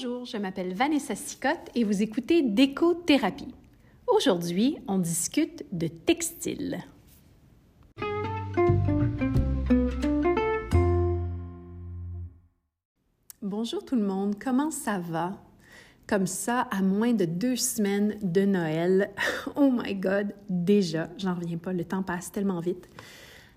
Bonjour, je m'appelle Vanessa Sicotte et vous écoutez Déco-thérapie. Aujourd'hui, on discute de textile. Bonjour tout le monde, comment ça va? Comme ça, à moins de deux semaines de Noël. Oh my God, déjà, j'en reviens pas, le temps passe tellement vite.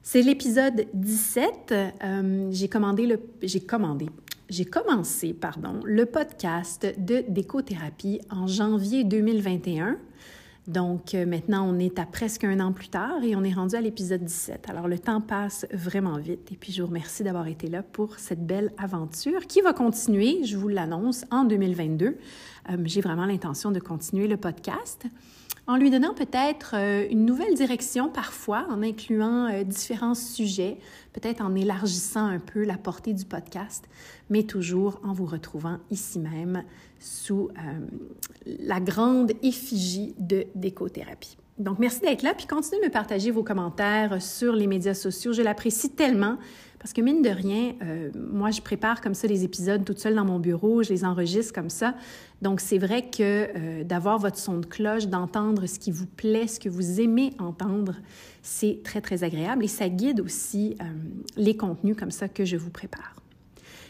C'est l'épisode 17. Euh, j'ai commandé le... J'ai commandé j'ai commencé pardon, le podcast de décothérapie en janvier 2021. Donc euh, maintenant, on est à presque un an plus tard et on est rendu à l'épisode 17. Alors le temps passe vraiment vite et puis je vous remercie d'avoir été là pour cette belle aventure qui va continuer, je vous l'annonce, en 2022. Euh, j'ai vraiment l'intention de continuer le podcast en lui donnant peut-être euh, une nouvelle direction parfois, en incluant euh, différents sujets, peut-être en élargissant un peu la portée du podcast, mais toujours en vous retrouvant ici même sous euh, la grande effigie de décothérapie. Donc, merci d'être là, puis continuez de me partager vos commentaires sur les médias sociaux. Je l'apprécie tellement. Parce que mine de rien, euh, moi, je prépare comme ça les épisodes toute seule dans mon bureau, je les enregistre comme ça. Donc, c'est vrai que euh, d'avoir votre son de cloche, d'entendre ce qui vous plaît, ce que vous aimez entendre, c'est très, très agréable et ça guide aussi euh, les contenus comme ça que je vous prépare.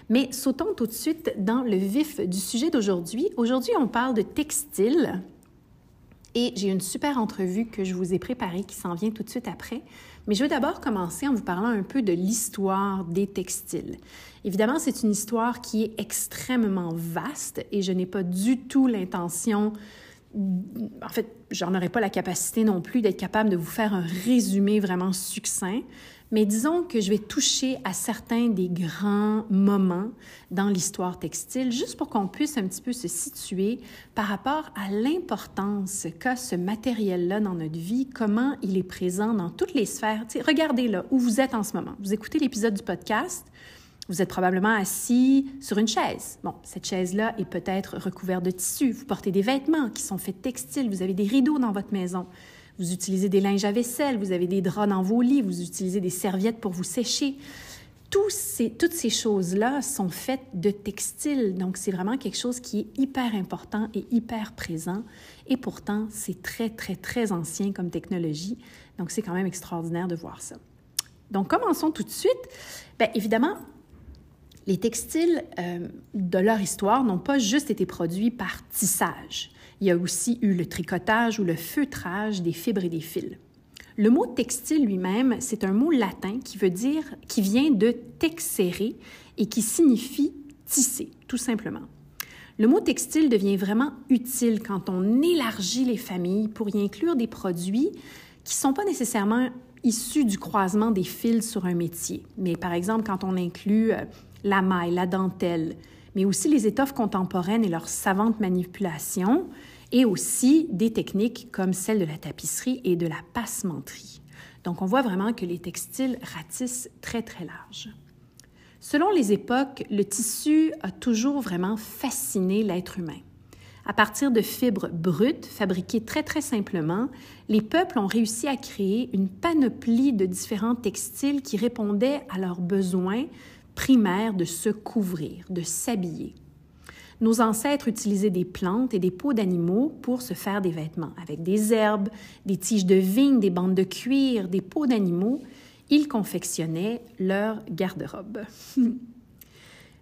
Mais sautons tout de suite dans le vif du sujet d'aujourd'hui. Aujourd'hui, on parle de textile. Et j'ai une super entrevue que je vous ai préparée qui s'en vient tout de suite après. Mais je veux d'abord commencer en vous parlant un peu de l'histoire des textiles. Évidemment, c'est une histoire qui est extrêmement vaste et je n'ai pas du tout l'intention en fait, j'en aurais pas la capacité non plus d'être capable de vous faire un résumé vraiment succinct, mais disons que je vais toucher à certains des grands moments dans l'histoire textile, juste pour qu'on puisse un petit peu se situer par rapport à l'importance qu'a ce matériel-là dans notre vie, comment il est présent dans toutes les sphères. regardez là où vous êtes en ce moment. Vous écoutez l'épisode du podcast, vous êtes probablement assis sur une chaise. Bon, cette chaise-là est peut-être recouverte de tissu. Vous portez des vêtements qui sont faits de textile. Vous avez des rideaux dans votre maison. Vous utilisez des linges à vaisselle. Vous avez des draps dans vos lits. Vous utilisez des serviettes pour vous sécher. ces, toutes ces choses-là sont faites de textile. Donc, c'est vraiment quelque chose qui est hyper important et hyper présent. Et pourtant, c'est très, très, très ancien comme technologie. Donc, c'est quand même extraordinaire de voir ça. Donc, commençons tout de suite. Bien, évidemment, les textiles euh, de leur histoire n'ont pas juste été produits par tissage. Il y a aussi eu le tricotage ou le feutrage des fibres et des fils. Le mot textile lui-même, c'est un mot latin qui veut dire, qui vient de texere et qui signifie tisser, tout simplement. Le mot textile devient vraiment utile quand on élargit les familles pour y inclure des produits qui ne sont pas nécessairement issus du croisement des fils sur un métier. Mais par exemple, quand on inclut euh, la maille, la dentelle, mais aussi les étoffes contemporaines et leurs savantes manipulations, et aussi des techniques comme celle de la tapisserie et de la passementerie. Donc on voit vraiment que les textiles ratissent très très large. Selon les époques, le tissu a toujours vraiment fasciné l'être humain. À partir de fibres brutes, fabriquées très très simplement, les peuples ont réussi à créer une panoplie de différents textiles qui répondaient à leurs besoins primaire de se couvrir, de s'habiller. Nos ancêtres utilisaient des plantes et des peaux d'animaux pour se faire des vêtements, avec des herbes, des tiges de vigne, des bandes de cuir, des peaux d'animaux. Ils confectionnaient leur garde-robe.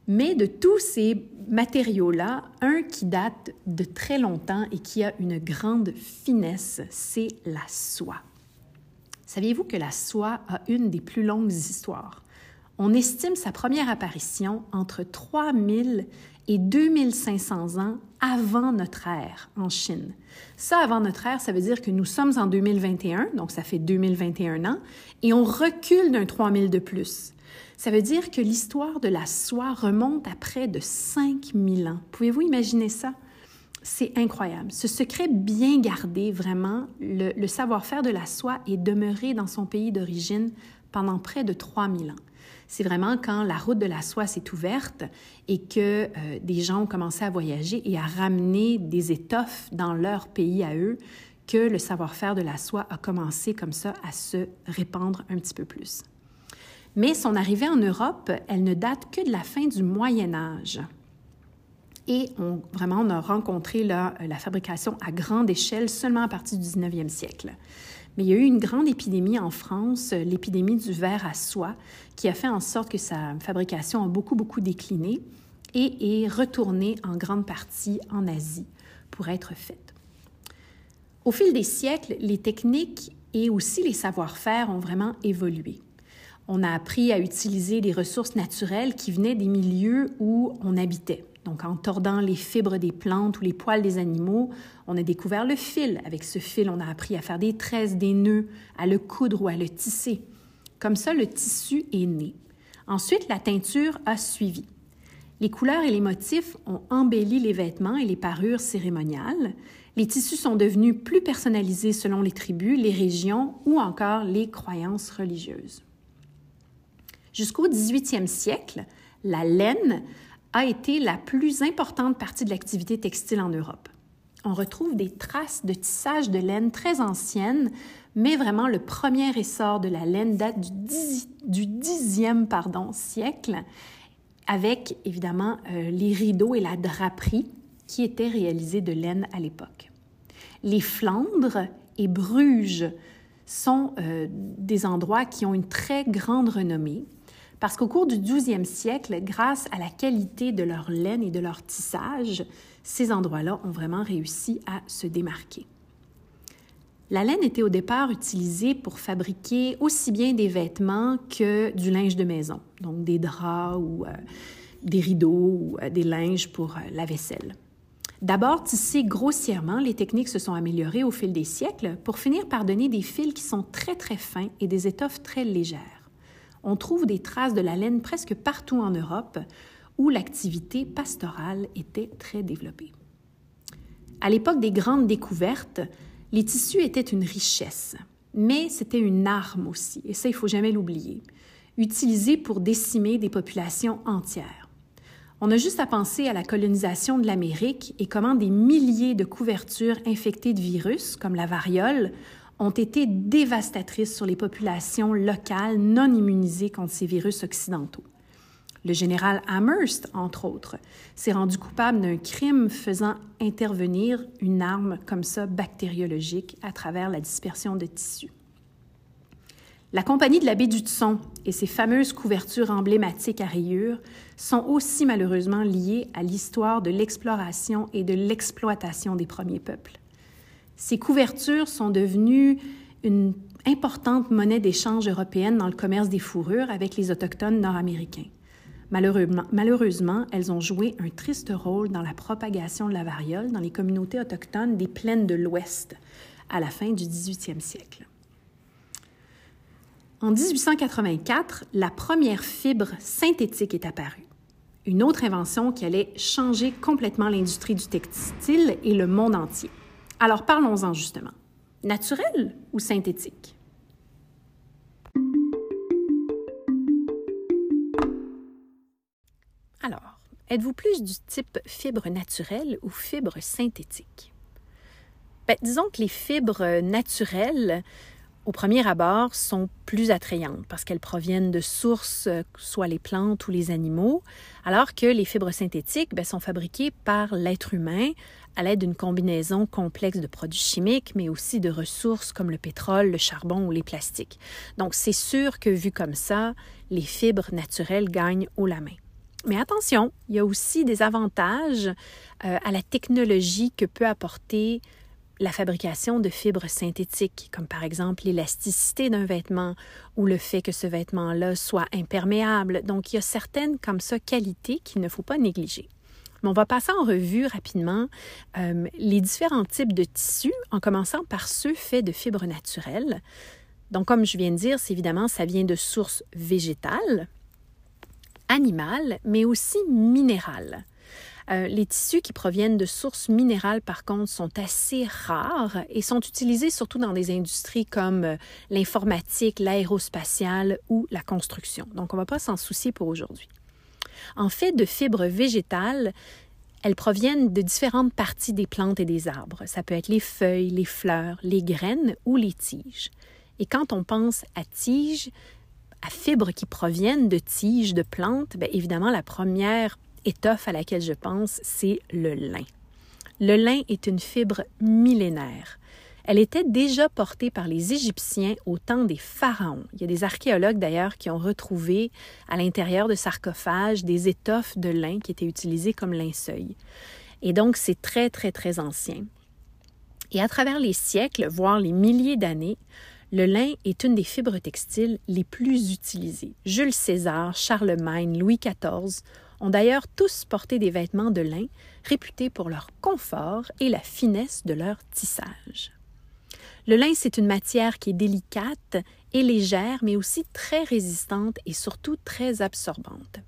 Mais de tous ces matériaux-là, un qui date de très longtemps et qui a une grande finesse, c'est la soie. Saviez-vous que la soie a une des plus longues histoires? On estime sa première apparition entre 3000 et 2500 ans avant notre ère en Chine. Ça, avant notre ère, ça veut dire que nous sommes en 2021, donc ça fait 2021 ans, et on recule d'un 3000 de plus. Ça veut dire que l'histoire de la soie remonte à près de 5000 ans. Pouvez-vous imaginer ça? C'est incroyable. Ce secret bien gardé, vraiment, le, savoir-faire de la soie est demeuré dans son pays d'origine pendant près de 3000 ans c'est vraiment quand la route de la soie s'est ouverte et que euh, des gens ont commencé à voyager et à ramener des étoffes dans leur pays à eux que le savoir-faire de la soie a commencé comme ça à se répandre un petit peu plus. Mais son arrivée en Europe, elle ne date que de la fin du Moyen Âge. Et on, vraiment, on a rencontré la fabrication à grande échelle seulement à partir du 19e siècle. Mais il y a eu une grande épidémie en France, l'épidémie du verre à soie, qui a fait en sorte que sa fabrication a beaucoup, beaucoup décliné et est retournée en grande partie en Asie pour être faite. Au fil des siècles, les techniques et aussi les savoir-faire ont vraiment évolué. On a appris à utiliser les ressources naturelles qui venaient des milieux où on habitait. Donc, en tordant les fibres des plantes ou les poils des animaux, on a découvert le fil. Avec ce fil, on a appris à faire des tresses, des nœuds, à le coudre ou à le tisser. Comme ça, le tissu est né. Ensuite, la teinture a suivi. Les couleurs et les motifs ont embelli les vêtements et les parures cérémoniales. Les tissus sont devenus plus personnalisés selon les tribus, les régions ou encore les croyances religieuses. Jusqu'au 18e siècle, la laine a été la plus importante partie de l'activité textile en Europe. On retrouve des traces de tissage de laine très anciennes, mais vraiment le premier essor de la laine date du, 10, pardon, siècle, avec évidemment euh, les rideaux et la draperie qui étaient réalisés de laine à l'époque. Les Flandres et Bruges sont euh, des endroits qui ont une très grande renommée parce qu'au cours du 12e siècle, grâce à la qualité de leur laine et de leur tissage, ces endroits-là ont vraiment réussi à se démarquer. La laine était au départ utilisée pour fabriquer aussi bien des vêtements que du linge de maison, donc des draps ou euh, des rideaux ou euh, des linges pour euh, la vaisselle. D'abord tissés grossièrement, les techniques se sont améliorées au fil des siècles pour finir par donner des fils qui sont très très fins et des étoffes très légères on trouve des traces de la laine presque partout en Europe où l'activité pastorale était très développée. À l'époque des grandes découvertes, les tissus étaient une richesse, mais c'était une arme aussi, et ça, il faut jamais l'oublier, utilisée pour décimer des populations entières. On a juste à penser à la colonisation de l'Amérique et comment des milliers de couvertures infectées de virus, comme la variole, ont été dévastatrices sur les populations locales non immunisées contre ces virus occidentaux. Le général Amherst, entre autres, s'est rendu coupable d'un crime faisant intervenir une arme comme ça bactériologique à travers la dispersion de tissus. La compagnie de la baie du Tson et ses fameuses couvertures emblématiques à rayures sont aussi malheureusement liées à l'histoire de l'exploration et de l'exploitation des premiers peuples. Ces couvertures sont devenues une importante monnaie d'échange européenne dans le commerce des fourrures avec les Autochtones nord-américains. Malheureusement, elles ont joué un triste rôle dans la propagation de la variole dans les communautés autochtones des plaines de l'Ouest à la fin du 18e siècle. En 1884, la première fibre synthétique est apparue. Une autre invention qui allait changer complètement l'industrie du textile et le monde entier. Alors parlons-en justement. Naturel ou synthétique? Êtes-vous plus du type fibre naturelle ou fibre synthétique? Ben, disons que les fibres naturelles au premier abord, sont plus attrayantes parce qu'elles proviennent de sources, euh, soit les plantes ou les animaux, alors que les fibres synthétiques ben, sont fabriquées par l'être humain à l'aide d'une combinaison complexe de produits chimiques, mais aussi de ressources comme le pétrole, le charbon ou les plastiques. Donc, c'est sûr que vu comme ça, les fibres naturelles gagnent haut la main. Mais attention, il y a aussi des avantages euh, à la technologie que peut apporter la fabrication de fibres synthétiques, comme par exemple l'élasticité d'un vêtement ou le fait que ce vêtement-là soit imperméable. Donc, il y a certaines comme ça qualités qu'il ne faut pas négliger. Mais on va passer en revue rapidement euh, les différents types de tissus, en commençant par ceux faits de fibres naturelles. Donc, comme je viens de dire, c'est évidemment, ça vient de sources végétales, animales, mais aussi minérales. Euh, les tissus qui proviennent de sources minérales, par contre, sont assez rares et sont utilisés surtout dans des industries comme euh, l'informatique, l'aérospatiale ou la construction. Donc, on ne va pas s'en soucier pour aujourd'hui. En fait, de fibres végétales, elles proviennent de différentes parties des plantes et des arbres. Ça peut être les feuilles, les fleurs, les graines ou les tiges. Et quand on pense à tiges, à fibres qui proviennent de tiges de plantes, bien évidemment, la première étoffe à laquelle je pense, c'est le lin. Le lin est une fibre millénaire. Elle était déjà portée par les Égyptiens au temps des pharaons. Il y a des archéologues d'ailleurs qui ont retrouvé à l'intérieur de sarcophages des étoffes de lin qui étaient utilisées comme linceul. Et donc c'est très très très ancien. Et à travers les siècles, voire les milliers d'années, le lin est une des fibres textiles les plus utilisées. Jules César, Charlemagne, Louis XIV ont d'ailleurs tous porté des vêtements de lin réputés pour leur confort et la finesse de leur tissage. Le lin, c'est une matière qui est délicate et légère, mais aussi très résistante et surtout très absorbante.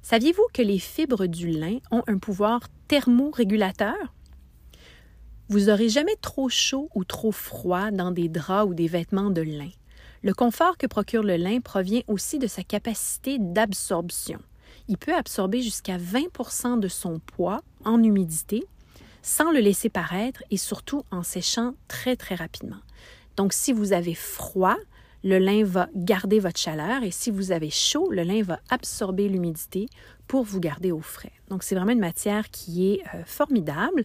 Saviez-vous que les fibres du lin ont un pouvoir thermorégulateur? Vous n'aurez jamais trop chaud ou trop froid dans des draps ou des vêtements de lin. Le confort que procure le lin provient aussi de sa capacité d'absorption. Il peut absorber jusqu'à 20% de son poids en humidité sans le laisser paraître et surtout en séchant très très rapidement. Donc si vous avez froid, le lin va garder votre chaleur et si vous avez chaud, le lin va absorber l'humidité pour vous garder au frais. Donc c'est vraiment une matière qui est euh, formidable,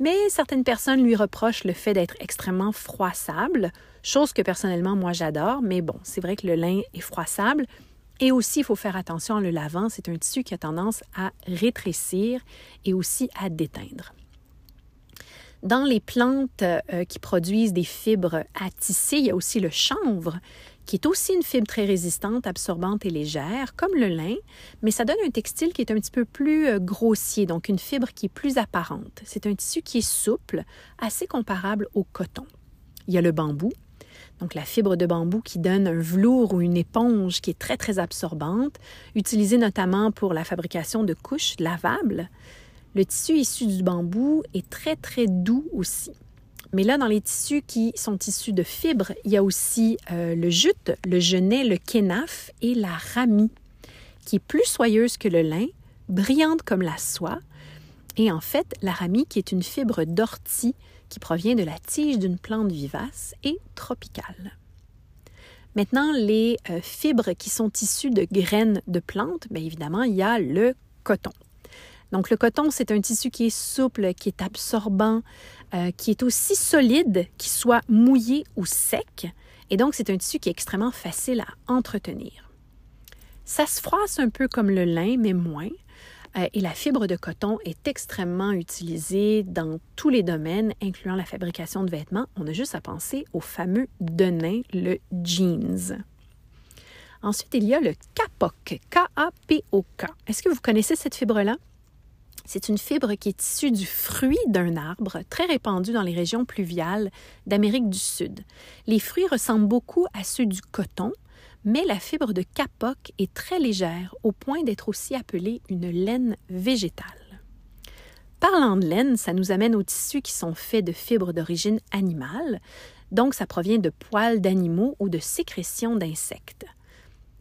mais certaines personnes lui reprochent le fait d'être extrêmement froissable, chose que personnellement moi j'adore, mais bon, c'est vrai que le lin est froissable. Et aussi, il faut faire attention en le lavant, c'est un tissu qui a tendance à rétrécir et aussi à déteindre. Dans les plantes euh, qui produisent des fibres à tisser, il y a aussi le chanvre, qui est aussi une fibre très résistante, absorbante et légère, comme le lin, mais ça donne un textile qui est un petit peu plus euh, grossier, donc une fibre qui est plus apparente. C'est un tissu qui est souple, assez comparable au coton. Il y a le bambou, donc la fibre de bambou qui donne un velours ou une éponge qui est très très absorbante, utilisée notamment pour la fabrication de couches lavables. Le tissu issu du bambou est très, très doux aussi. Mais là, dans les tissus qui sont issus de fibres, il y a aussi euh, le jute, le genet, le kénaf et la ramie, qui est plus soyeuse que le lin, brillante comme la soie. Et en fait, la ramie, qui est une fibre d'ortie qui provient de la tige d'une plante vivace et tropicale. Maintenant, les euh, fibres qui sont issues de graines de plantes, bien évidemment, il y a le coton. Donc le coton, c'est un tissu qui est souple, qui est absorbant, euh, qui est aussi solide, qu'il soit mouillé ou sec. Et donc c'est un tissu qui est extrêmement facile à entretenir. Ça se froisse un peu comme le lin, mais moins. Euh, et la fibre de coton est extrêmement utilisée dans tous les domaines, incluant la fabrication de vêtements. On a juste à penser au fameux denim, le jeans. Ensuite, il y a le kapok, K-A-P-O-K. Est-ce que vous connaissez cette fibre-là? C'est une fibre qui est issue du fruit d'un arbre très répandu dans les régions pluviales d'Amérique du Sud. Les fruits ressemblent beaucoup à ceux du coton, mais la fibre de kapok est très légère au point d'être aussi appelée une laine végétale. Parlant de laine, ça nous amène aux tissus qui sont faits de fibres d'origine animale, donc ça provient de poils d'animaux ou de sécrétions d'insectes.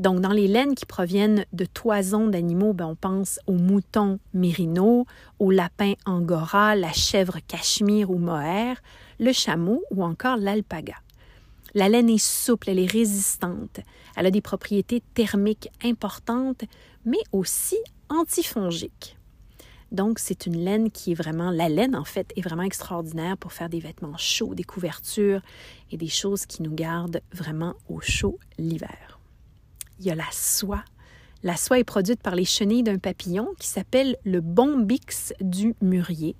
Donc, dans les laines qui proviennent de toisons d'animaux, ben, on pense aux moutons mérinos, aux lapins angora, la chèvre cachemire ou mohair, le chameau ou encore l'alpaga. La laine est souple, elle est résistante, elle a des propriétés thermiques importantes, mais aussi antifongiques. Donc, c'est une laine qui est vraiment, la laine en fait, est vraiment extraordinaire pour faire des vêtements chauds, des couvertures et des choses qui nous gardent vraiment au chaud l'hiver il y a la soie. La soie est produite par les chenilles d'un papillon qui s'appelle le bombix du mûrier.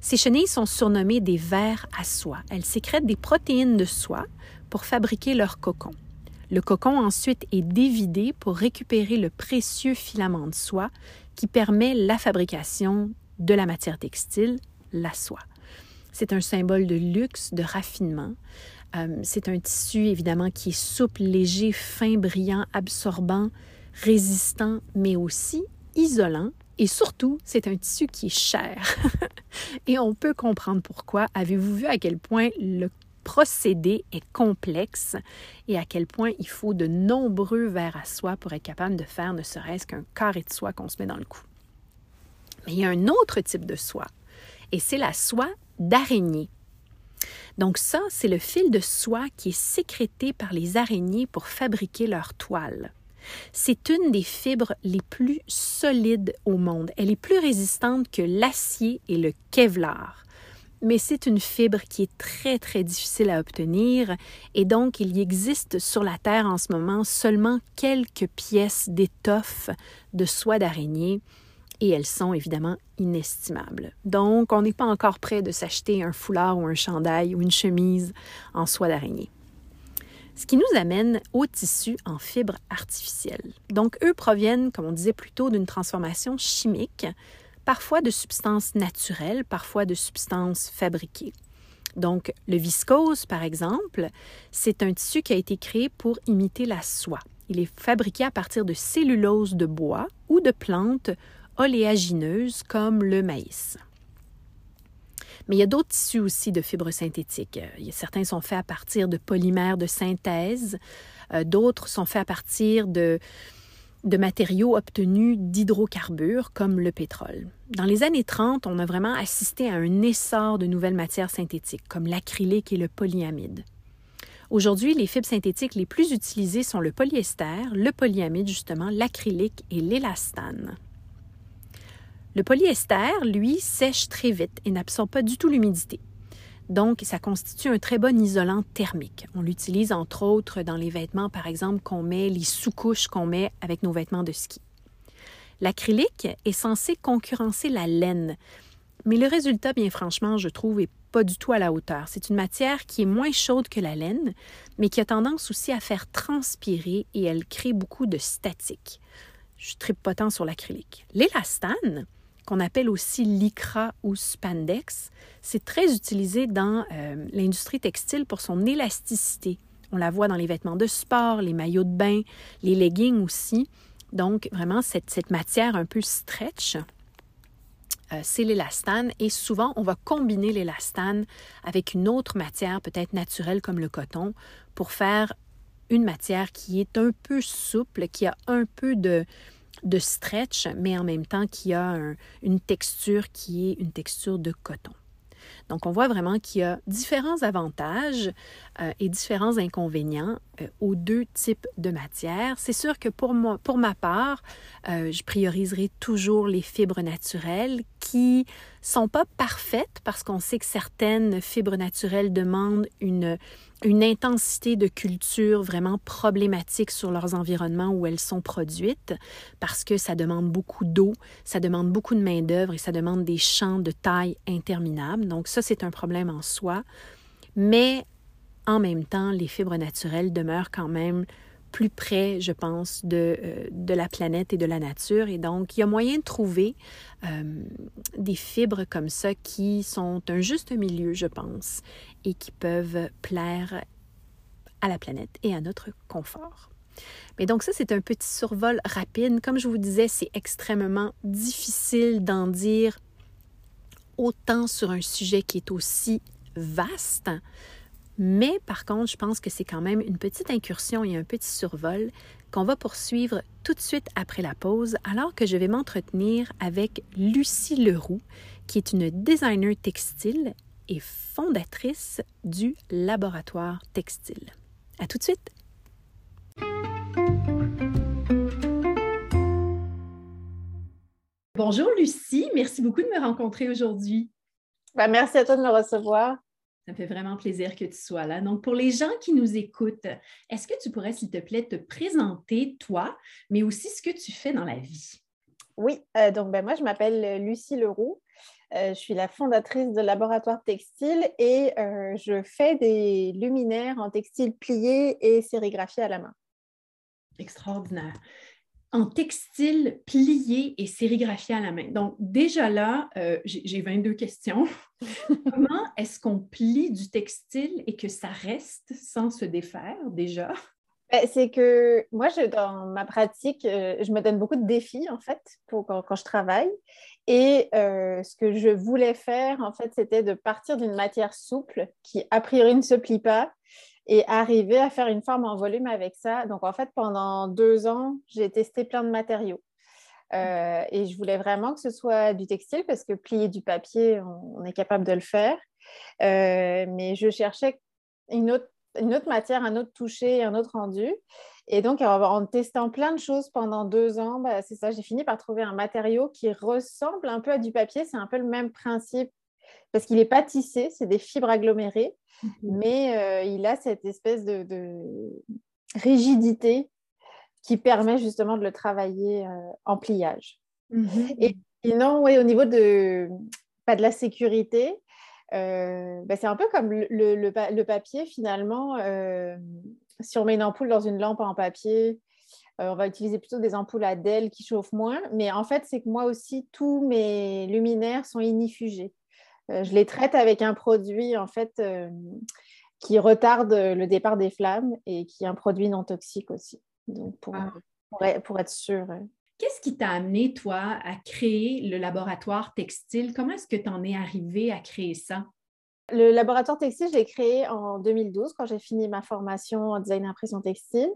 Ces chenilles sont surnommées des vers à soie. Elles sécrètent des protéines de soie pour fabriquer leur cocon. Le cocon ensuite est dévidé pour récupérer le précieux filament de soie qui permet la fabrication de la matière textile, la soie. C'est un symbole de luxe, de raffinement. Euh, c'est un tissu évidemment qui est souple, léger, fin, brillant, absorbant, résistant, mais aussi isolant. Et surtout, c'est un tissu qui est cher. et on peut comprendre pourquoi. Avez-vous vu à quel point le procédé est complexe et à quel point il faut de nombreux verres à soie pour être capable de faire ne serait-ce qu'un carré de soie qu'on se met dans le cou? Mais il y a un autre type de soie, et c'est la soie d'araignée. Donc ça, c'est le fil de soie qui est sécrété par les araignées pour fabriquer leur toile. C'est une des fibres les plus solides au monde. Elle est plus résistante que l'acier et le Kevlar. Mais c'est une fibre qui est très très difficile à obtenir et donc il y existe sur la Terre en ce moment seulement quelques pièces d'étoffe de soie d'araignée et elles sont évidemment inestimables. Donc on n'est pas encore prêt de s'acheter un foulard ou un chandail ou une chemise en soie d'araignée ce qui nous amène aux tissus en fibres artificielles. Donc, eux proviennent, comme on disait plus tôt, d'une transformation chimique, parfois de substances naturelles, parfois de substances fabriquées. Donc, le viscose, par exemple, c'est un tissu qui a été créé pour imiter la soie. Il est fabriqué à partir de cellulose de bois ou de plantes oléagineuses comme le maïs. Mais il y a d'autres tissus aussi de fibres synthétiques. Certains sont faits à partir de polymères de synthèse, euh, d'autres sont faits à partir de, de matériaux obtenus d'hydrocarbures comme le pétrole. Dans les années 30, on a vraiment assisté à un essor de nouvelles matières synthétiques comme l'acrylique et le polyamide. Aujourd'hui, les fibres synthétiques les plus utilisées sont le polyester, le polyamide justement, l'acrylique et l'élastane. Le polyester, lui, sèche très vite et n'absorbe pas du tout l'humidité. Donc, ça constitue un très bon isolant thermique. On l'utilise entre autres dans les vêtements, par exemple, qu'on met, les sous-couches qu'on met avec nos vêtements de ski. L'acrylique est censé concurrencer la laine, mais le résultat, bien franchement, je trouve, est pas du tout à la hauteur. C'est une matière qui est moins chaude que la laine, mais qui a tendance aussi à faire transpirer et elle crée beaucoup de statique. Je tripe pas tant sur l'acrylique. L'élastane, qu'on appelle aussi lycra ou spandex. C'est très utilisé dans euh, l'industrie textile pour son élasticité. On la voit dans les vêtements de sport, les maillots de bain, les leggings aussi. Donc, vraiment, cette, matière un peu stretch, euh, c'est l'élastane et souvent on va combiner l'élastane avec une autre matière peut-être naturelle comme le coton pour faire une matière qui est un peu souple, qui a un peu de, de stretch, mais en même temps qui a une texture qui est une texture de coton. Donc, on voit vraiment qu'il y a différents avantages euh, et différents inconvénients euh, aux deux types de matières. C'est sûr que pour, moi, ma part, euh, je prioriserai toujours les fibres naturelles qui sont pas parfaites parce qu'on sait que certaines fibres naturelles demandent une, une intensité de culture vraiment problématique sur leurs environnements où elles sont produites parce que ça demande beaucoup d'eau, ça demande beaucoup de main-d'œuvre et ça demande des champs de taille interminables. Donc, ça, c'est un problème en soi. Mais en même temps, les fibres naturelles demeurent quand même plus près, je pense, de, euh, de, la planète et de la nature. Et donc, il y a moyen de trouver euh, des fibres comme ça qui sont un juste milieu, je pense, et qui peuvent plaire à la planète et à notre confort. Mais donc ça, c'est un petit survol rapide. Comme je vous disais, c'est extrêmement difficile d'en dire autant sur un sujet qui est aussi vaste. Mais par contre, je pense que c'est quand même une petite incursion et un petit survol qu'on va poursuivre tout de suite après la pause, alors que je vais m'entretenir avec Lucie Leroux, qui est une designer textile et fondatrice du laboratoire textile. À tout de suite! Bonjour Lucie, merci beaucoup de me rencontrer aujourd'hui. Ben, merci à toi de me recevoir. Ça me fait vraiment plaisir que tu sois là. Donc, pour les gens qui nous écoutent, est-ce que tu pourrais, s'il te plaît, te présenter toi, mais aussi ce que tu fais dans la vie? Oui, euh, donc ben, moi, je m'appelle Lucie Leroux. Euh, je suis la fondatrice de Laboratoire Textile et euh, je fais des luminaires en textile plié et sérigraphié à la main. Extraordinaire en textile plié et sérigraphié à la main. Donc, déjà là, euh, j'ai 22 questions. Comment est-ce qu'on plie du textile et que ça reste sans se défaire déjà? Ben, c'est que moi, je, dans ma pratique, euh, je me donne beaucoup de défis, en fait, pour, quand, je travaille. Et euh, ce que je voulais faire, en fait, c'était de partir d'une matière souple qui, a priori, ne se plie pas et arriver à faire une forme en volume avec ça. Donc, en fait, pendant deux ans, j'ai testé plein de matériaux. Euh, et je voulais vraiment que ce soit du textile parce que plier du papier, on, est capable de le faire. Euh, mais je cherchais une autre matière, un autre toucher, un autre rendu. Et donc, en, testant plein de choses pendant deux ans, bah, c'est ça, j'ai fini par trouver un matériau qui ressemble un peu à du papier. C'est un peu le même principe parce qu'il n'est pas tissé, c'est des fibres agglomérées, mhm. mais euh, il a cette espèce de, rigidité qui permet justement de le travailler euh, en pliage. Mhm. Et sinon, oui, au niveau de, pas de la sécurité, euh, bah, c'est un peu comme le, le papier finalement si on met une ampoule dans une lampe en papier, on va utiliser plutôt des ampoules à DEL qui chauffent moins. Mais en fait, c'est que moi aussi, tous mes luminaires sont inifugés. Euh, je les traite avec un produit en fait euh, qui retarde le départ des flammes et qui est un produit non toxique aussi. Donc pour, ah. pour, être sûr. Qu'est-ce qui t'a amené, toi, à créer le laboratoire textile? Comment est-ce que tu en es arrivé à créer ça? Le laboratoire textile, je l'ai créé en 2012 quand j'ai fini ma formation en design impression textile.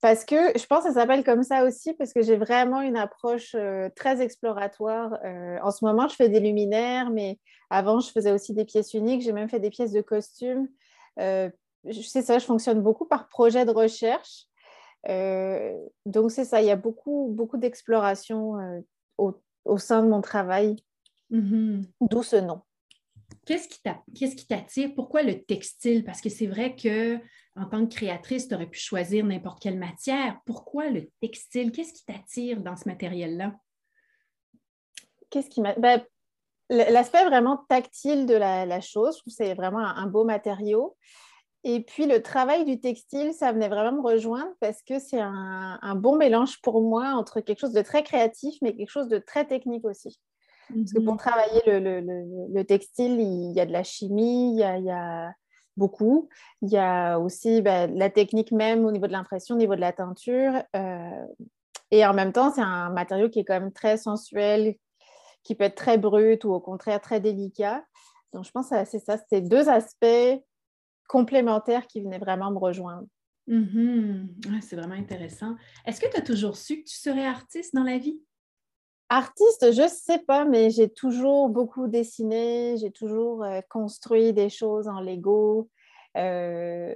Parce que je pense que ça s'appelle comme ça aussi parce que j'ai vraiment une approche euh, très exploratoire. Euh, en ce moment, je fais des luminaires, mais avant, je faisais aussi des pièces uniques. J'ai même fait des pièces de costume. Euh, sais ça, je fonctionne beaucoup par projet de recherche. Euh, donc, c'est ça, il y a beaucoup, beaucoup d'exploration au, sein de mon travail, mm-hmm. d'où ce nom. Qu'est-ce qui t'attire? Pourquoi le textile? Parce que c'est vrai que en tant que créatrice, tu aurais pu choisir n'importe quelle matière. Pourquoi le textile? Qu'est-ce qui t'attire dans ce matériel-là? Qu'est-ce qui m'a. Ben, l'aspect vraiment tactile de la, chose, je trouve que c'est vraiment un, beau matériau. Et puis le travail du textile, ça venait vraiment me rejoindre parce que c'est un, un, bon mélange pour moi entre quelque chose de très créatif, mais quelque chose de très technique aussi. Parce que pour mhm. travailler le, textile, il y a de la chimie, il y a, beaucoup. Il y a aussi bah, la technique même au niveau de l'impression, au niveau de la teinture. Euh, et en même temps, c'est un matériau qui est quand même très sensuel, qui peut être très brut ou au contraire très délicat. Donc, je pense que c'est ça, c'est deux aspects complémentaires qui venaient vraiment me rejoindre. Mhm. c'est vraiment intéressant. Est-ce que tu as toujours su que tu serais artiste dans la vie? Artiste, je ne sais pas, mais j'ai toujours beaucoup dessiné, j'ai toujours euh, construit des choses en Lego. Euh,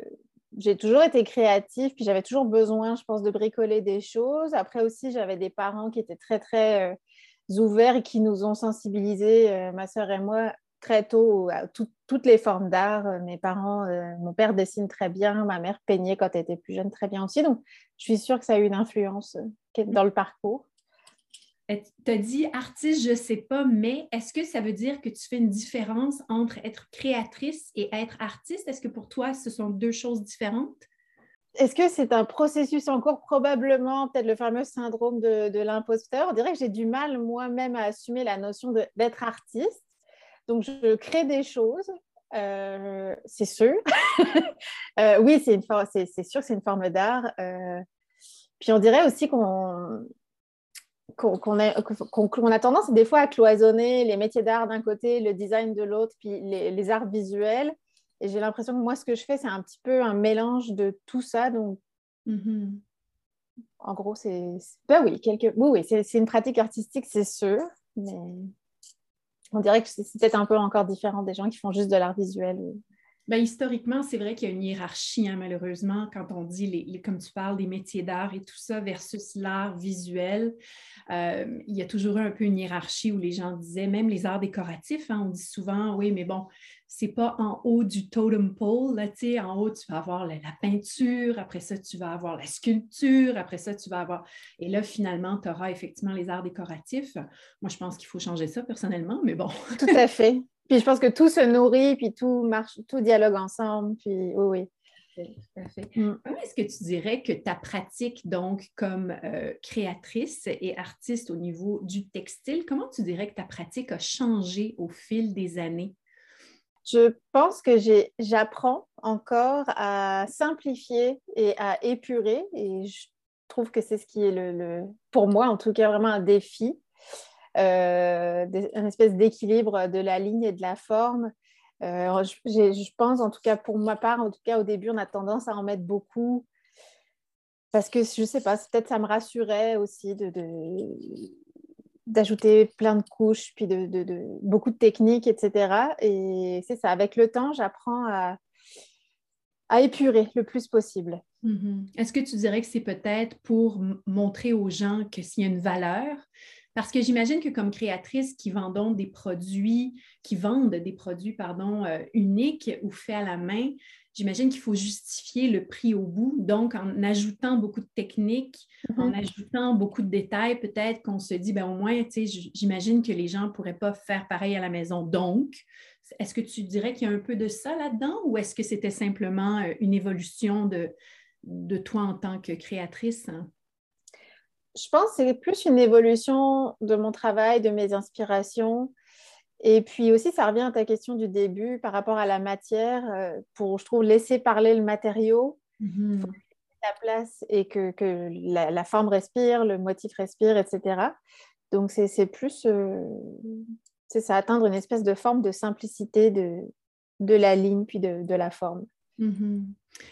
j'ai toujours été créative, puis j'avais toujours besoin, je pense, de bricoler des choses. Après aussi, j'avais des parents qui étaient très, très euh, ouverts et qui nous ont sensibilisés, ma soeur et moi, très tôt à toutes les formes d'art. Mes parents, mon père dessine très bien, ma mère peignait quand elle était plus jeune très bien aussi. Donc, je suis sûre que ça a eu une influence dans le parcours. Tu as dit artiste, je ne sais pas, mais est-ce que ça veut dire que tu fais une différence entre être créatrice et être artiste? Est-ce que pour toi, ce sont deux choses différentes? Est-ce que c'est un processus en cours? Probablement, peut-être le fameux syndrome de, l'imposteur? On dirait que j'ai du mal moi-même à assumer la notion d'être artiste. Donc, je crée des choses, euh, c'est sûr. Euh, oui, c'est sûr que c'est une forme d'art. Euh, puis on dirait aussi qu'on qu'on a, tendance des fois à cloisonner les métiers d'art d'un côté, le design de l'autre, puis les, arts visuels. Et j'ai l'impression que moi, ce que je fais, c'est un petit peu un mélange de tout ça. Donc, mm-hmm. en gros, c'est. Ben oui, quelque... oui, oui c'est une pratique artistique, c'est sûr. Mais on dirait que c'est peut-être un peu encore différent des gens qui font juste de l'art visuel. Ben, historiquement, c'est vrai qu'il y a une hiérarchie, hein, malheureusement, quand on dit, les, comme tu parles, des métiers d'art et tout ça versus l'art visuel. Euh, il y a toujours eu un peu une hiérarchie où les gens disaient, même les arts décoratifs, hein, on dit souvent, oui, mais bon, c'est pas en haut du totem pole, là, en haut, tu vas avoir la, peinture, après ça, tu vas avoir la sculpture, après ça, tu vas avoir... Et là, finalement, tu auras effectivement les arts décoratifs. Moi, je pense qu'il faut changer ça personnellement, mais bon. Tout à fait. Puis je pense que tout se nourrit, puis tout marche, tout dialogue ensemble. Puis oui. Mm. Comment est-ce que tu dirais que ta pratique, donc, comme euh, créatrice et artiste au niveau du textile, comment tu dirais que ta pratique a changé au fil des années? Je pense que j'apprends encore à simplifier et à épurer, et je trouve que c'est ce qui est le, pour moi, en tout cas, vraiment un défi. Euh, une espèce d'équilibre de la ligne et de la forme. Euh, je, pense, en tout cas pour ma part, en tout cas au début, on a tendance à en mettre beaucoup parce que je ne sais pas, peut-être ça me rassurait aussi de, d'ajouter plein de couches, puis de, de, beaucoup de techniques, etc. Et c'est ça, avec le temps, j'apprends à, à épurer le plus possible. Mm-hmm. Est-ce que tu dirais que c'est peut-être pour montrer aux gens que s'il y a une valeur, parce que j'imagine que comme créatrice qui vendons des produits, qui vendent des produits, pardon, euh, uniques ou faits à la main, j'imagine qu'il faut justifier le prix au bout. Donc, en ajoutant beaucoup de techniques, en mm-hmm. ajoutant beaucoup de détails, peut-être qu'on se dit, ben au moins, tu sais, j'imagine que les gens ne pourraient pas faire pareil à la maison. Donc, est-ce que tu dirais qu'il y a un peu de ça là-dedans ou est-ce que c'était simplement euh, une évolution de, de toi en tant que créatrice? Je pense que c'est plus une évolution de mon travail, de mes inspirations. Et puis aussi, ça revient à ta question du début par rapport à la matière, euh, pour, je trouve, laisser parler le matériau, mm la place et que, que la, forme respire, le motif respire, etc. Donc, c'est plus, euh, c'est ça, atteindre une espèce de forme de simplicité de, de la ligne, puis de, de la forme. Mm-hmm.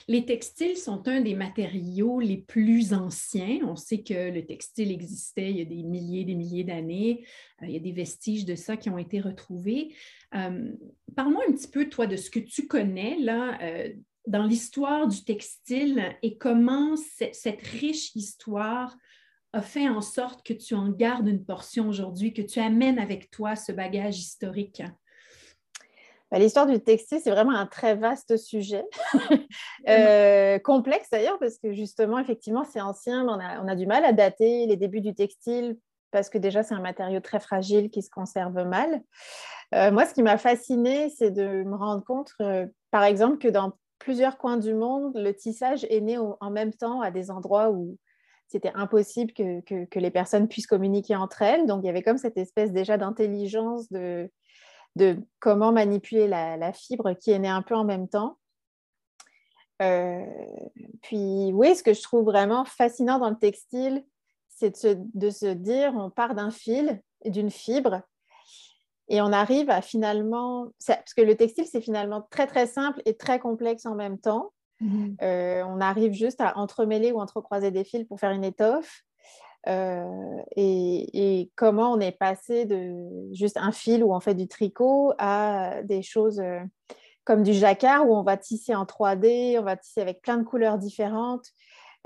Les textiles sont un des matériaux les plus anciens. On sait que le textile existait il y a des milliers des milliers d'années. Euh, il y a des vestiges de ça qui ont été retrouvés. Euh, parle-moi un petit peu, toi, de ce que tu connais là, euh, dans l'histoire du textile et comment cette riche histoire a fait en sorte que tu en gardes une portion aujourd'hui, que tu amènes avec toi ce bagage historique. Bah, l'histoire du textile, c'est vraiment un très vaste sujet, euh, complexe d'ailleurs, parce que justement, effectivement, c'est ancien, mais on a, du mal à dater les débuts du textile, parce que déjà, c'est un matériau très fragile qui se conserve mal. Euh, moi, ce qui m'a fascinée, c'est de me rendre compte, euh, par exemple, que dans plusieurs coins du monde, le tissage est né en même temps à des endroits où c'était impossible que, que, les personnes puissent communiquer entre elles. Donc, il y avait comme cette espèce déjà d'intelligence de de comment manipuler la, fibre qui est née un peu en même temps. Euh, puis oui, ce que je trouve vraiment fascinant dans le textile, c'est de se, dire, on part d'un fil et d'une fibre et on arrive à finalement, parce que le textile, c'est finalement très très simple et très complexe en même temps. Mmh euh, on arrive juste à entremêler ou entrecroiser des fils pour faire une étoffe. Euh, et, comment on est passé de juste un fil où on fait du tricot à des choses euh, comme du jacquard où on va tisser en 3D, on va tisser avec plein de couleurs différentes,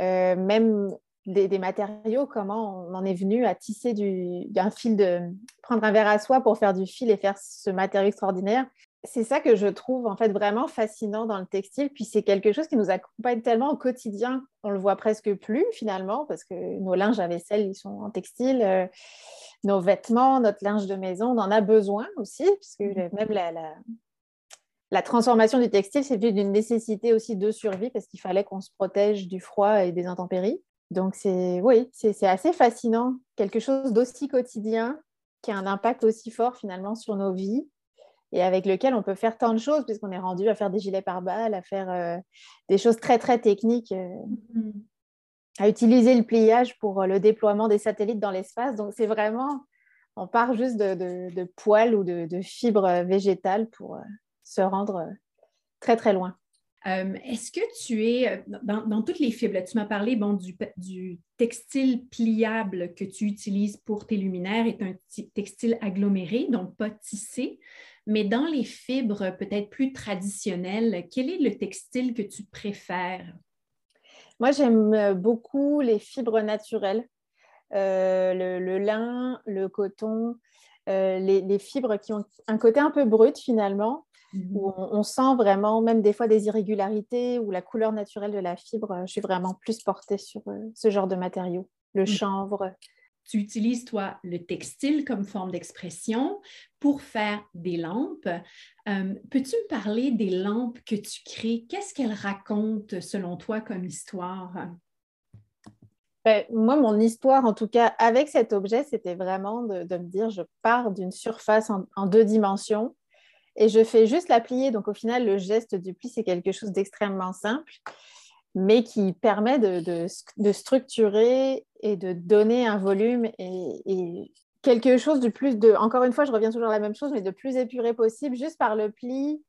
euh, même des, matériaux, comment on en est venu à tisser du, d'un fil de prendre un verre à soie pour faire du fil et faire ce matériau extraordinaire c'est ça que je trouve en fait vraiment fascinant dans le textile. Puis c'est quelque chose qui nous accompagne tellement au quotidien. On le voit presque plus finalement parce que nos linges à vaisselle, ils sont en textile. Euh, nos vêtements, notre linge de maison, on en a besoin aussi puisque mmh. même la, la, transformation du textile, c'est d'une nécessité aussi de survie parce qu'il fallait qu'on se protège du froid et des intempéries. Donc c'est oui, c'est assez fascinant, quelque chose d'aussi quotidien qui a un impact aussi fort finalement sur nos vies et avec lequel on peut faire tant de choses, puisqu'on est rendu à faire des gilets pare-balles, à faire euh, des choses très, très techniques, euh, mm-hmm. à utiliser le pliage pour euh, le déploiement des satellites dans l'espace. Donc, c'est vraiment, on part juste de, poils ou de, fibres végétales pour se rendre très, très loin. Est-ce que tu es, dans, toutes les fibres, tu m'as parlé bon, du, du, textile pliable que tu utilises pour tes luminaires, est un textile aggloméré, donc pas tissé. Mais dans les fibres peut-être plus traditionnelles, quel est le textile que tu préfères? Moi, j'aime beaucoup les fibres naturelles, euh, le, lin, le coton, euh, les, fibres qui ont un côté un peu brut finalement, mmh où on, sent vraiment même des fois des irrégularités ou la couleur naturelle de la fibre. Je suis vraiment plus portée sur euh, ce genre de matériaux, le mmh. chanvre, tu utilises, toi, le textile comme forme d'expression pour faire des lampes. Euh, peux-tu me parler des lampes que tu crées? Qu'est-ce qu'elles racontent, selon toi, comme histoire? Ben, moi, mon histoire, en tout cas, avec cet objet, c'était vraiment de, me dire, je pars d'une surface en, deux dimensions et je fais juste la plier. Donc, au final, le geste du pli, c'est quelque chose d'extrêmement simple mais qui permet de, structurer et de donner un volume et, quelque chose de plus de, encore une fois, je reviens toujours à la même chose, mais de plus épuré possible, juste par le pli.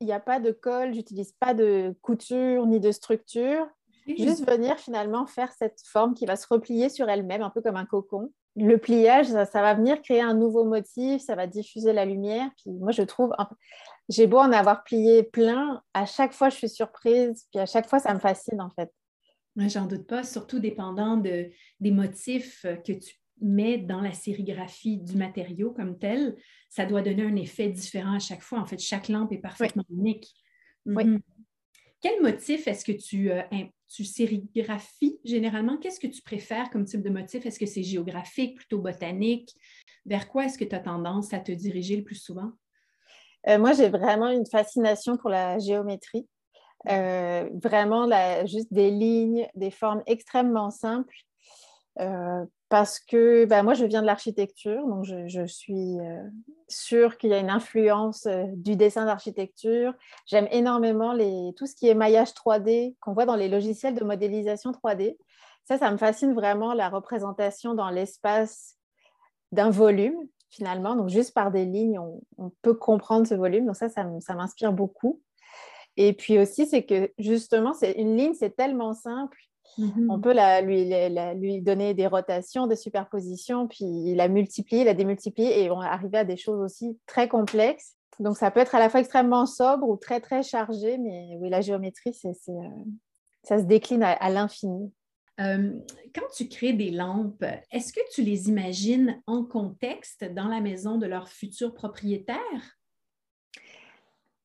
Il n'y a pas de colle, j'utilise pas de couture ni de structure. Juste venir finalement faire cette forme qui va se replier sur elle-même, un peu comme un cocon. Le pliage, ça, va venir créer un nouveau motif, ça va diffuser la lumière. Puis moi, je trouve, j'ai beau en avoir plié plein, à chaque fois, je suis surprise, puis à chaque fois, ça me fascine, en fait. J'en doute pas, surtout dépendant de, des motifs que tu mets dans la sérigraphie du matériau comme tel, ça doit donner un effet différent à chaque fois. En fait, chaque lampe est parfaitement unique. Oui. Mhm. Quel motif est-ce que tu, euh, tu sérigraphies généralement? Qu'est-ce que tu préfères comme type de motif? Est-ce que c'est géographique, plutôt botanique? Vers quoi est-ce que tu as tendance à te diriger le plus souvent? Euh, moi, j'ai vraiment une fascination pour la géométrie. Euh, vraiment, juste des lignes, des formes extrêmement simples. Euh, parce que bah, moi, je viens de l'architecture, donc je, suis sûre qu'il y a une influence du dessin d'architecture. J'aime énormément les, tout ce qui est maillage 3D qu'on voit dans les logiciels de modélisation 3D. Ça, ça me fascine vraiment la représentation dans l'espace d'un volume, finalement. Donc, juste par des lignes, on, peut comprendre ce volume. Donc, ça, ça, ça m'inspire beaucoup. Et puis aussi, c'est que justement, c'est une ligne, c'est tellement simple Mhm. On peut lui, lui, donner des rotations, des superpositions, puis la multiplier, la démultiplier et on va arriver à des choses aussi très complexes. Donc ça peut être à la fois extrêmement sobre ou très très chargé, mais oui, la géométrie, c'est, euh, ça se décline à, l'infini. Euh, quand tu crées des lampes, est-ce que tu les imagines en contexte dans la maison de leur futur propriétaire?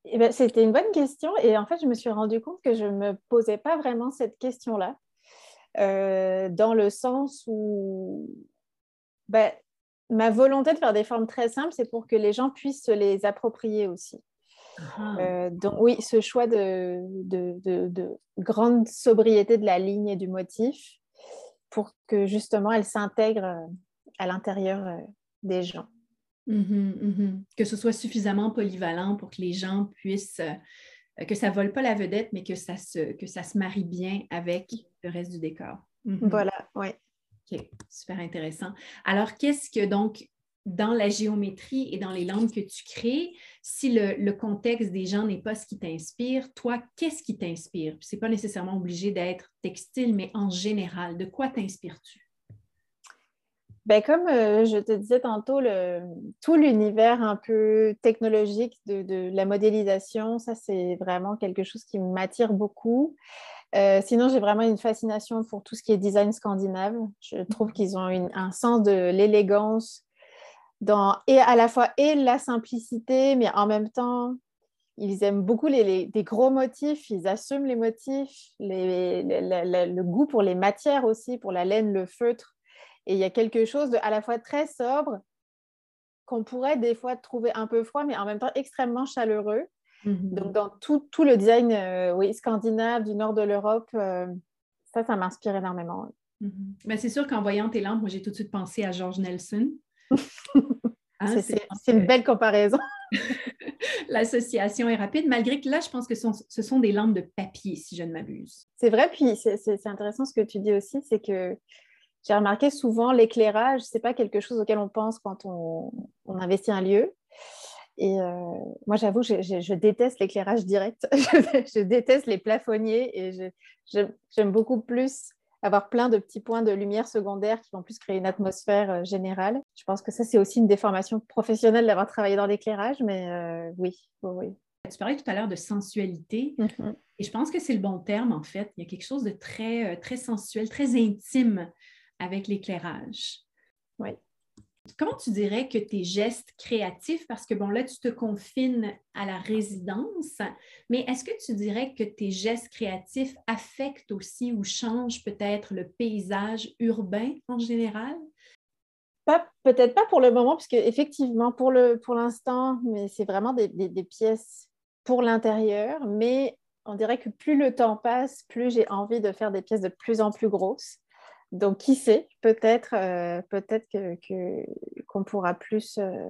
Eh ben, c'était une bonne question et en fait, je me suis rendu compte que je ne me posais pas vraiment cette question-là. Euh, dans le sens où ben, ma volonté de faire des formes très simples, c'est pour que les gens puissent se les approprier aussi. Ah. Euh, donc oui, ce choix de, de, grande sobriété de la ligne et du motif pour que justement elle s'intègre euh, à l'intérieur des gens. Mhm, mhm. Que ce soit suffisamment polyvalent pour que les gens puissent euh, que ça ne vole pas la vedette, mais que ça se, que ça se marie bien avec le reste du décor. Mhm. Voilà, oui. OK, super intéressant. Alors, qu'est-ce que donc, dans la géométrie et dans les langues que tu crées, si le, contexte des gens n'est pas ce qui t'inspire, toi, qu'est-ce qui t'inspire? Ce n'est pas nécessairement obligé d'être textile, mais en général, de quoi t'inspires-tu? Ben, comme euh, je te disais tantôt, le, tout l'univers un peu technologique de, la modélisation, ça c'est vraiment quelque chose qui m'attire beaucoup. Euh, sinon, j'ai vraiment une fascination pour tout ce qui est design scandinave. Je trouve mhm. qu'ils ont un sens de l'élégance dans et à la fois et la simplicité, mais en même temps, ils aiment beaucoup les, des gros motifs, ils assument les motifs, le goût pour les matières aussi, pour la laine, le feutre. Et il y a quelque chose de à la fois très sobre, qu'on pourrait des fois trouver un peu froid, mais en même temps extrêmement chaleureux. Mhm. Donc, dans tout, tout le design euh, oui, scandinave du nord de l'Europe, euh, ça, ça m'inspire énormément. Mhm. Ben, c'est sûr qu'en voyant tes lampes, moi, j'ai tout de suite pensé à George Nelson. Hein, c'est une belle comparaison. L'association est rapide, malgré que là, je pense que ce sont des lampes de papier, si je ne m'abuse. C'est vrai, puis c'est intéressant ce que tu dis aussi, c'est que j'ai remarqué souvent l'éclairage, c'est pas quelque chose auquel on pense quand on, investit un lieu. Et euh, moi, j'avoue, je, déteste l'éclairage direct. je, déteste les plafonniers et j'aime beaucoup plus avoir plein de petits points de lumière secondaire qui vont plus créer une atmosphère euh, générale. Je pense que ça, c'est aussi une déformation professionnelle d'avoir travaillé dans l'éclairage, mais euh, oui, oui, Tu parlais tout à l'heure de sensualité mm-hmm. et je pense que c'est le bon terme en fait. Il y a quelque chose de très, très sensuel, très intime avec l'éclairage. Oui. Comment tu dirais que tes gestes créatifs, parce que bon, là, tu te confines à la résidence, mais est-ce que tu dirais que tes gestes créatifs affectent aussi ou changent peut-être le paysage urbain en général? peut-être pas pour le moment, puisque effectivement, pour, l'instant, mais c'est vraiment des pièces pour l'intérieur, mais on dirait que plus le temps passe, plus j'ai envie de faire des pièces de plus en plus grosses. Donc, qui sait, peut-être euh, peut-être que, qu'on pourra plus euh,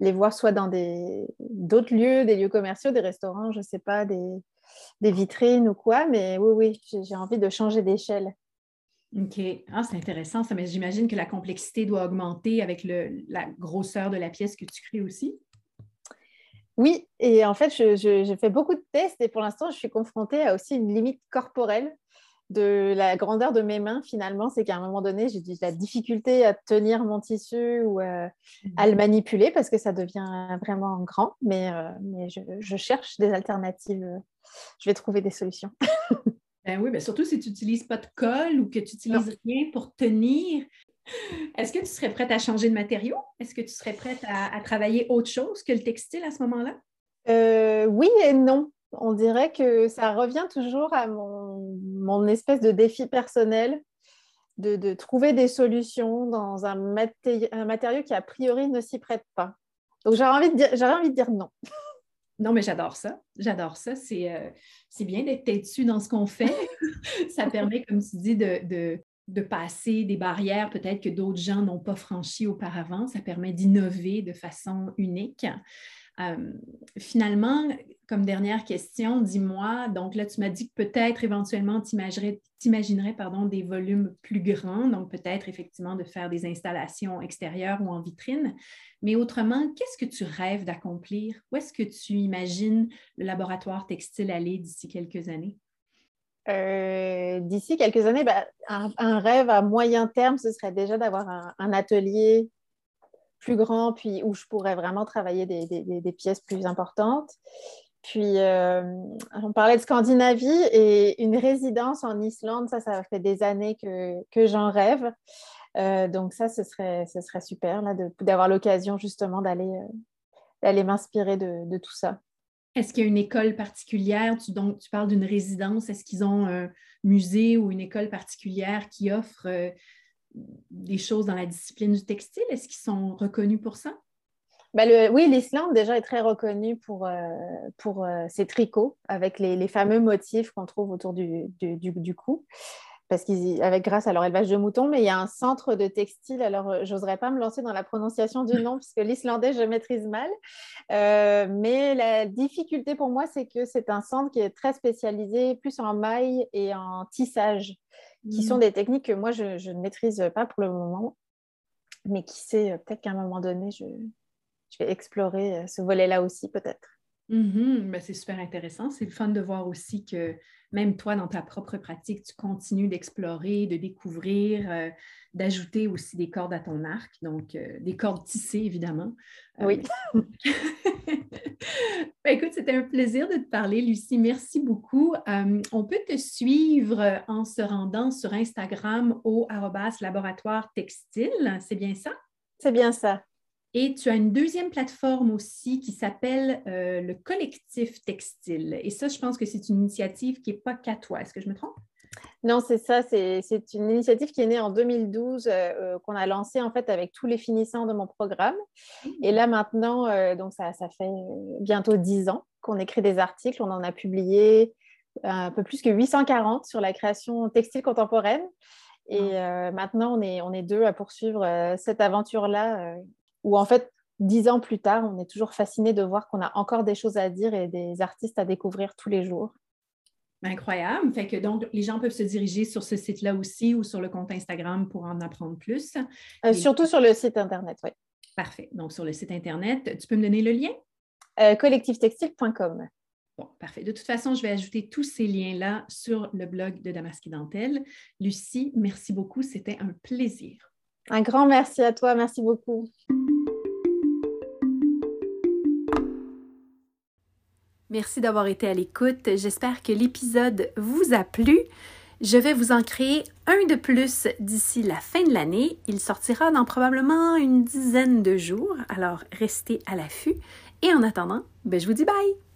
les voir soit dans des, d'autres lieux, des lieux commerciaux, des restaurants, je ne sais pas, des, des, vitrines ou quoi. Mais oui, oui, j'ai, envie de changer d'échelle. OK. Ah, c'est intéressant ça, mais j'imagine que la complexité doit augmenter avec le, la grosseur de la pièce que tu crées aussi. Oui, et en fait, je, je, je fais beaucoup de tests et pour l'instant, je suis confrontée à aussi une limite corporelle de la grandeur de mes mains, finalement, c'est qu'à un moment donné, j'ai de la difficulté à tenir mon tissu ou à le mhm. manipuler parce que ça devient vraiment grand. Mais, euh, mais je, cherche des alternatives. Je vais trouver des solutions. ben oui, mais surtout si tu n'utilises pas de colle ou que tu n'utilises rien pour tenir. Est-ce que tu serais prête à changer de matériau? Est-ce que tu serais prête à, travailler autre chose que le textile à ce moment-là? Euh, oui et non on dirait que ça revient toujours à mon, espèce de défi personnel de, trouver des solutions dans un, matériau qui a priori ne s'y prête pas. Donc j'aurais envie, de dire, envie de dire non. Non, mais j'adore ça. J'adore ça. C'est euh, bien d'être têtu dans ce qu'on fait. ça permet, comme tu dis, de, de passer des barrières peut-être que d'autres gens n'ont pas franchies auparavant. Ça permet d'innover de façon unique. Euh, finalement, comme dernière question, dis-moi, donc là, tu m'as dit que peut-être éventuellement, tu imaginerais des volumes plus grands, donc peut-être effectivement de faire des installations extérieures ou en vitrine. Mais autrement, qu'est-ce que tu rêves d'accomplir? Où est-ce que tu imagines le laboratoire textile aller d'ici quelques années? Euh, d'ici quelques années, ben, un, rêve à moyen terme, ce serait déjà d'avoir un, atelier plus grand, puis où je pourrais vraiment travailler des, pièces plus importantes. Puis, euh, on parlait de Scandinavie et une résidence en Islande, ça, ça fait des années que, que j'en rêve. Euh, donc ça, ce serait, ce serait super d'avoir l'occasion justement d'aller d'aller m'inspirer de, tout ça. Est-ce qu'il y a une école particulière? Tu, donc, tu parles d'une résidence. Est-ce qu'ils ont un musée ou une école particulière qui offre euh, des choses dans la discipline du textile? Est-ce qu'ils sont reconnus pour ça? Ben oui, l'Islande déjà est très reconnue pour, euh, pour euh, ses tricots avec les, fameux motifs qu'on trouve autour du, du cou parce qu'avec grâce à leur élevage de moutons, mais il y a un centre de textile. Alors, euh, j'oserais pas me lancer dans la prononciation du nom puisque l'islandais je maîtrise mal. Mais la difficulté pour moi, c'est que c'est un centre qui est très spécialisé plus en maille et en tissage, qui sont mmh. des techniques que moi je, ne maîtrise pas pour le moment, mais qui sait euh, peut-être qu'à un moment donné, je, je vais explorer ce volet-là aussi, peut-être. Mm c'est super intéressant. C'est le fun de voir aussi que même toi, dans ta propre pratique, tu continues d'explorer, de découvrir, euh, d'ajouter aussi des cordes à ton arc, donc euh, des cordes tissées, évidemment. Euh, oui. Ben, écoute, c'était un plaisir de te parler, Lucie. Merci beaucoup. on peut te suivre en se rendant sur Instagram au laboratoire textile. C'est bien ça? C'est bien ça. Et tu as une deuxième plateforme aussi qui s'appelle euh, le collectif textile. Et ça, je pense que c'est une initiative qui n'est pas qu'à toi. Est-ce que je me trompe? Non, c'est ça. C'est une initiative qui est née en 2012, euh, euh, qu'on a lancée en fait avec tous les finissants de mon programme. Mmh. Et là maintenant, donc ça, ça, fait bientôt dix ans qu'on écrit des articles. On en a publié un peu plus que 840 sur la création textile contemporaine. Et maintenant, on est, on est deux à poursuivre cette aventure-là où en fait, dix ans plus tard, on est toujours fasciné de voir qu'on a encore des choses à dire et des artistes à découvrir tous les jours. Incroyable. Fait que donc, les gens peuvent se diriger sur ce site-là aussi ou sur le compte Instagram pour en apprendre plus. Euh, surtout sur le site Internet, oui. Parfait. Donc, sur le site Internet, tu peux me donner le lien? Euh, collectivetextile.com. Bon, parfait. De toute façon, je vais ajouter tous ces liens-là sur le blog de Damaski Dentelle. Lucie, merci beaucoup. C'était un plaisir. Un grand merci à toi. Merci beaucoup. Merci d'avoir été à l'écoute. J'espère que l'épisode vous a plu. Je vais vous en créer un de plus d'ici la fin de l'année. Il sortira dans probablement une dizaine de jours, alors restez à l'affût. Et en attendant, ben, je vous dis bye!